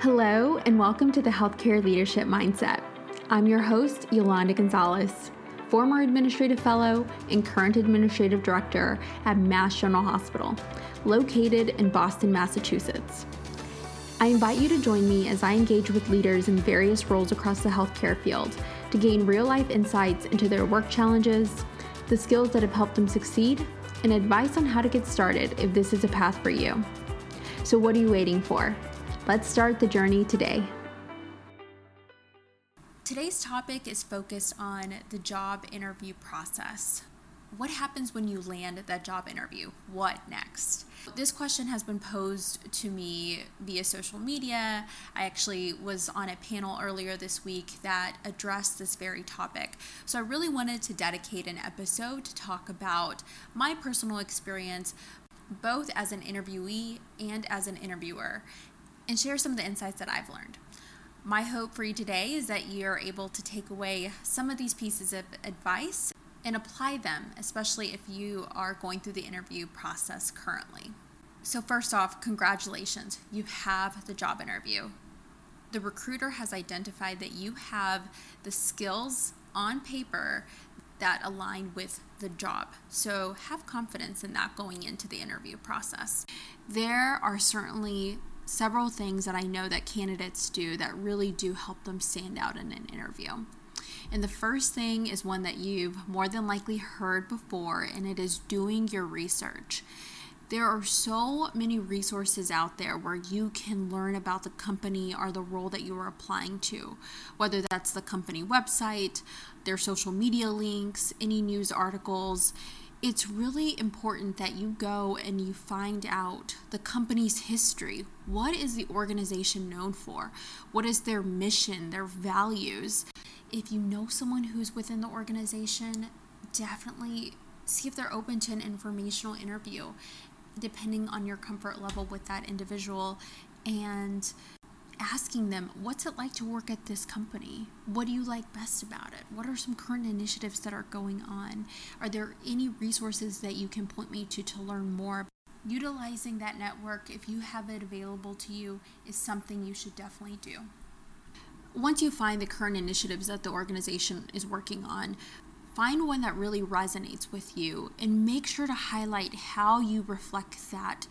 Hello, and welcome to the Healthcare Leadership Mindset. I'm your host, Yolanda Gonzalez, former administrative fellow and current administrative director at Mass General Hospital, located in Boston, Massachusetts. I invite you to join me as I engage with leaders in various roles across the healthcare field to gain real life insights into their work challenges, the skills that have helped them succeed, and advice on how to get started if this is a path for you. So, what are you waiting for? Let's start the journey today. Today's topic is focused on the job interview process. What happens when you land that job interview? What next? This question has been posed to me via social media. I actually was on a panel earlier this week that addressed this very topic. So I really wanted to dedicate an episode to talk about my personal experience, both as an interviewee and as an interviewer, and share some of the insights that I've learned. My hope for you today is that you're able to take away some of these pieces of advice and apply them, especially if you are going through the interview process currently. So, first off, congratulations, you have the job interview. The recruiter has identified that you have the skills on paper that align with the job. So, have confidence in that going into the interview process. There are certainly several things that I know that candidates do that really do help them stand out in an interview. And the first thing is one that you've more than likely heard before, and it is doing your research. There are so many resources out there where you can learn about the company or the role that you are applying to, whether that's the company website, their social media links, any news articles it's really important that you go and you find out the company's history. What is the organization known for? What is their mission, their values? If you know someone who's within the organization, definitely see if they're open to an informational interview, depending on your comfort level with that individual. And asking them, what's it like to work at this company? What do you like best about it? What are some current initiatives that are going on? Are there any resources that you can point me to to learn more? Utilizing that network, if you have it available to you, is something you should definitely do. Once you find the current initiatives that the organization is working on, find one that really resonates with you and make sure to highlight how you reflect that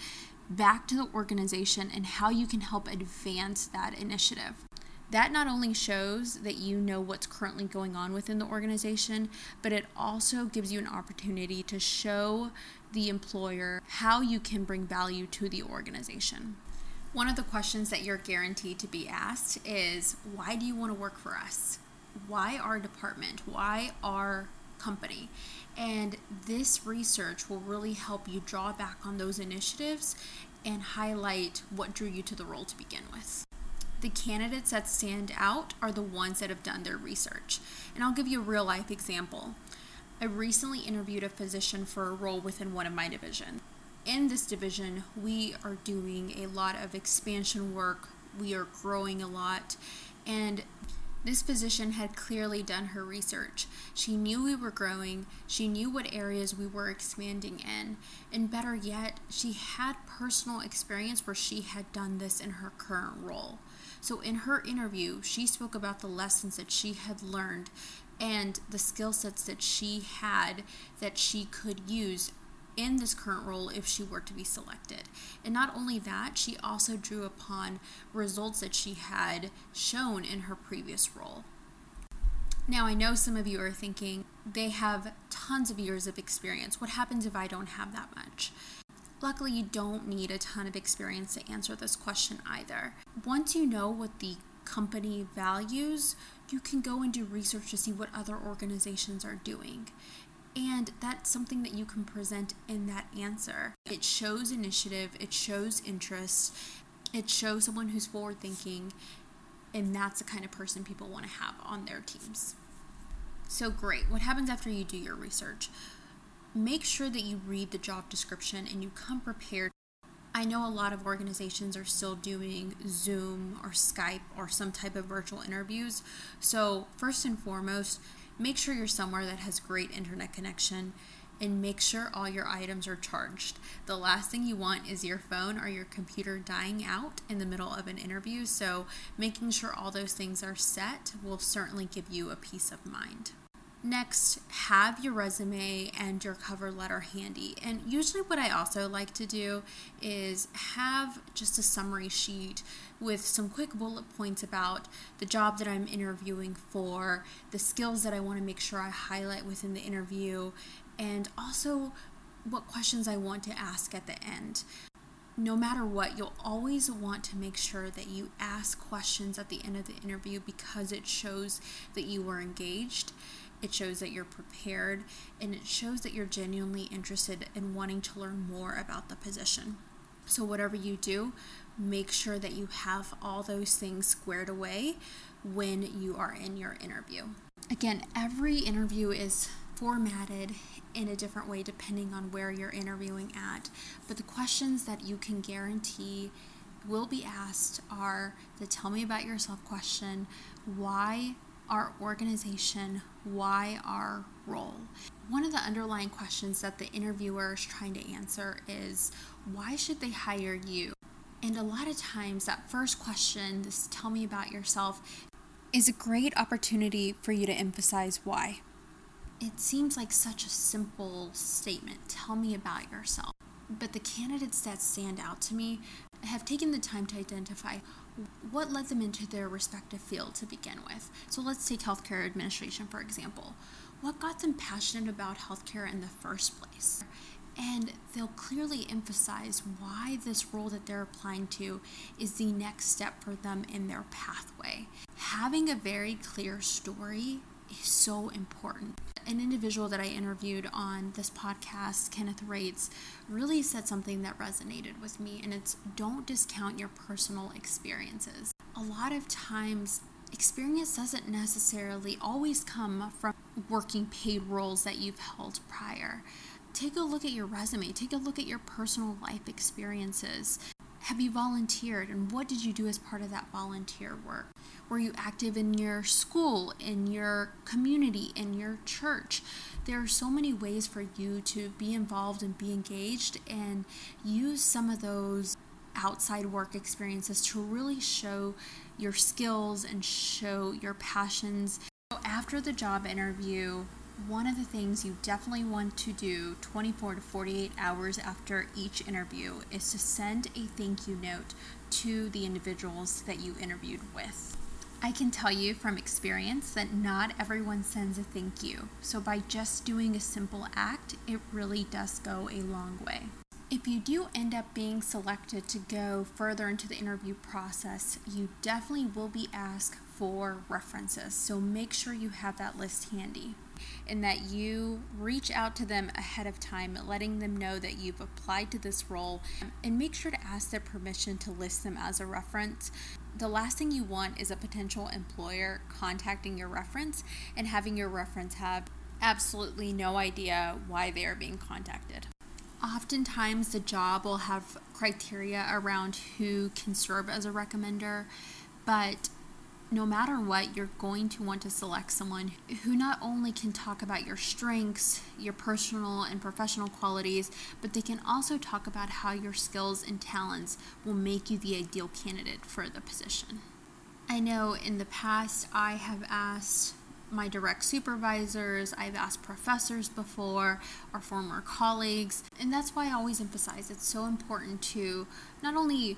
back to the organization and how you can help advance that initiative. That not only shows that you know what's currently going on within the organization, but it also gives you an opportunity to show the employer how you can bring value to the organization. One of the questions that you're guaranteed to be asked is why do you want to work for us? Why our department? Why our company? And this research will really help you draw back on those initiatives and highlight what drew you to the role to begin with. The candidates that stand out are the ones that have done their research. And I'll give you a real life example. I recently interviewed a physician for a role within one of my divisions. In this division, we are doing a lot of expansion work, we are growing a lot, and this physician had clearly done her research. She knew we were growing, she knew what areas we were expanding in, and better yet, she had personal experience where she had done this in her current role. So, in her interview, she spoke about the lessons that she had learned and the skill sets that she had that she could use in this current role if she were to be selected. And not only that, she also drew upon results that she had shown in her previous role. Now, I know some of you are thinking they have tons of years of experience. What happens if I don't have that much? Luckily, you don't need a ton of experience to answer this question either. Once you know what the company values, you can go and do research to see what other organizations are doing. And that's something that you can present in that answer. It shows initiative, it shows interest, it shows someone who's forward thinking, and that's the kind of person people want to have on their teams. So, great. What happens after you do your research? Make sure that you read the job description and you come prepared. I know a lot of organizations are still doing Zoom or Skype or some type of virtual interviews. So, first and foremost, make sure you're somewhere that has great internet connection and make sure all your items are charged. The last thing you want is your phone or your computer dying out in the middle of an interview, so making sure all those things are set will certainly give you a peace of mind. Next, have your resume and your cover letter handy. And usually, what I also like to do is have just a summary sheet with some quick bullet points about the job that I'm interviewing for, the skills that I want to make sure I highlight within the interview, and also what questions I want to ask at the end. No matter what, you'll always want to make sure that you ask questions at the end of the interview because it shows that you were engaged it shows that you're prepared, and it shows that you're genuinely interested in wanting to learn more about the position. So, whatever you do, make sure that you have all those things squared away when you are in your interview. Again, every interview is formatted in a different way depending on where you're interviewing at, but the questions that you can guarantee will be asked are the tell me about yourself question, why our organization, why our role. One of the underlying questions that the interviewer is trying to answer is why should they hire you? And a lot of times, that first question, this tell me about yourself, is a great opportunity for you to emphasize why. It seems like such a simple statement tell me about yourself. But the candidates that stand out to me have taken the time to identify what led them into their respective field to begin with. So let's take healthcare administration, for example. What got them passionate about healthcare in the first place? And they'll clearly emphasize why this role that they're applying to is the next step for them in their pathway. Having a very clear story is so important. An individual that I interviewed on this podcast, Kenneth Rates, really said something that resonated with me, and it's don't discount your personal experiences. A lot of times, experience doesn't necessarily always come from working paid roles that you've held prior. Take a look at your resume, take a look at your personal life experiences. Have you volunteered and what did you do as part of that volunteer work? Were you active in your school, in your community, in your church? There are so many ways for you to be involved and be engaged and use some of those outside work experiences to really show your skills and show your passions. So after the job interview, one of the things you definitely want to do 24 to 48 hours after each interview is to send a thank you note to the individuals that you interviewed with. I can tell you from experience that not everyone sends a thank you, so by just doing a simple act, it really does go a long way. If you do end up being selected to go further into the interview process, you definitely will be asked for references, so make sure you have that list handy and that you reach out to them ahead of time, letting them know that you've applied to this role, um, and make sure to ask their permission to list them as a reference. The last thing you want is a potential employer contacting your reference and having your reference have absolutely no idea why they are being contacted. Oftentimes, the job will have criteria around who can serve as a recommender, but no matter what, you're going to want to select someone who not only can talk about your strengths, your personal and professional qualities, but they can also talk about how your skills and talents will make you the ideal candidate for the position. I know in the past I have asked my direct supervisors, I've asked professors before, our former colleagues, and that's why I always emphasize it's so important to not only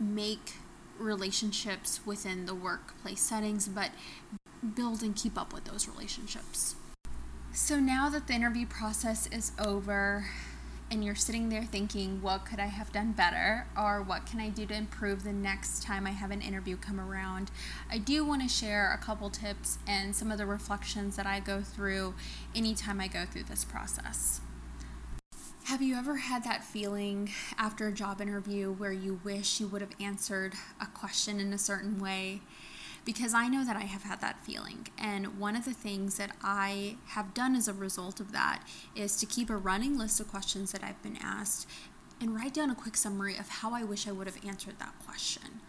make relationships within the workplace settings, but build and keep up with those relationships. So now that the interview process is over, and you're sitting there thinking, what could I have done better? Or what can I do to improve the next time I have an interview come around? I do want to share a couple tips and some of the reflections that I go through anytime I go through this process. Have you ever had that feeling after a job interview where you wish you would have answered a question in a certain way? Because I know that I have had that feeling. And one of the things that I have done as a result of that is to keep a running list of questions that I've been asked and write down a quick summary of how I wish I would have answered that question.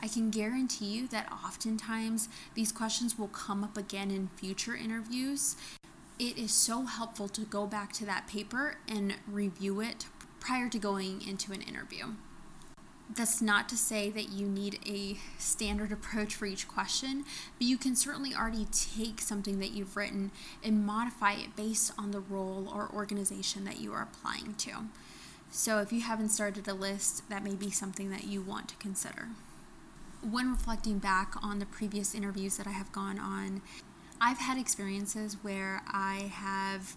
I can guarantee you that oftentimes these questions will come up again in future interviews it is so helpful to go back to that paper and review it prior to going into an interview. That's not to say that you need a standard approach for each question, but you can certainly already take something that you've written and modify it based on the role or organization that you are applying to. So, if you haven't started a list, that may be something that you want to consider. When reflecting back on the previous interviews that I have gone on, I've had experiences where I have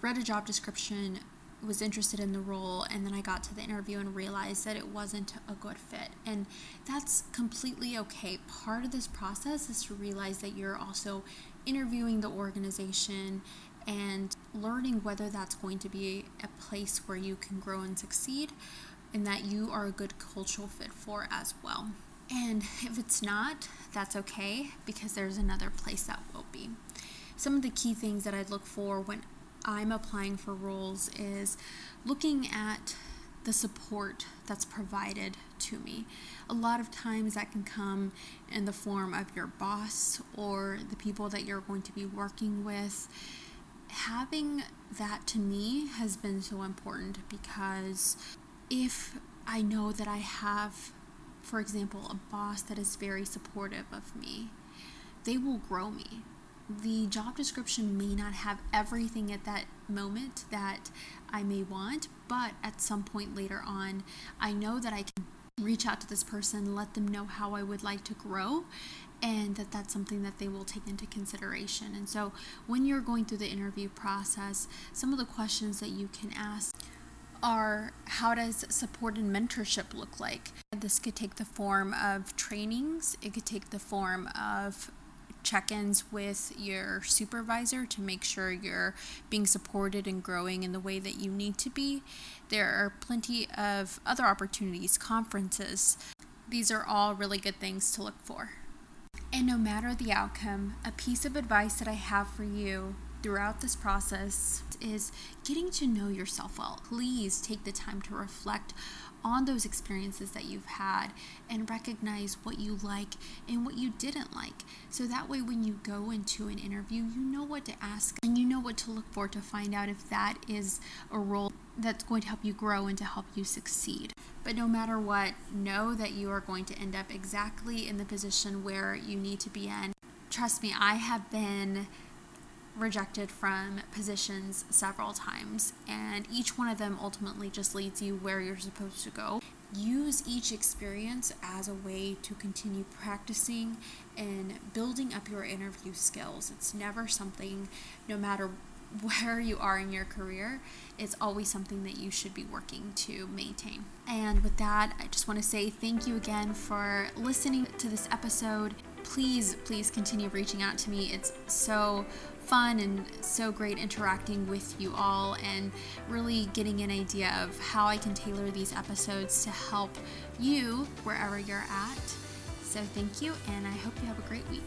read a job description, was interested in the role, and then I got to the interview and realized that it wasn't a good fit. And that's completely okay. Part of this process is to realize that you're also interviewing the organization and learning whether that's going to be a place where you can grow and succeed and that you are a good cultural fit for as well. And if it's not, that's okay because there's another place that will be. Some of the key things that I look for when I'm applying for roles is looking at the support that's provided to me. A lot of times that can come in the form of your boss or the people that you're going to be working with. Having that to me has been so important because if I know that I have for example, a boss that is very supportive of me, they will grow me. The job description may not have everything at that moment that I may want, but at some point later on, I know that I can reach out to this person, let them know how I would like to grow, and that that's something that they will take into consideration. And so, when you're going through the interview process, some of the questions that you can ask are how does support and mentorship look like? This could take the form of trainings, it could take the form of check ins with your supervisor to make sure you're being supported and growing in the way that you need to be. There are plenty of other opportunities, conferences. These are all really good things to look for. And no matter the outcome, a piece of advice that I have for you throughout this process is getting to know yourself well. Please take the time to reflect on those experiences that you've had and recognize what you like and what you didn't like. So that way, when you go into an interview, you know what to ask and you know what to look for to find out if that is a role that's going to help you grow and to help you succeed. But no matter what, know that you are going to end up exactly in the position where you need to be in. Trust me, I have been rejected from positions several times, and each one of them ultimately just leads you where you're supposed to go. Use each experience as a way to continue practicing and building up your interview skills. It's never something, no matter where you are in your career, it's always something that you should be working to maintain. And with that, I just want to say thank you again for listening to this episode. Please, please continue reaching out to me. It's so fun and so great interacting with you all and really getting an idea of how I can tailor these episodes to help you wherever you're at. So, thank you, and I hope you have a great week.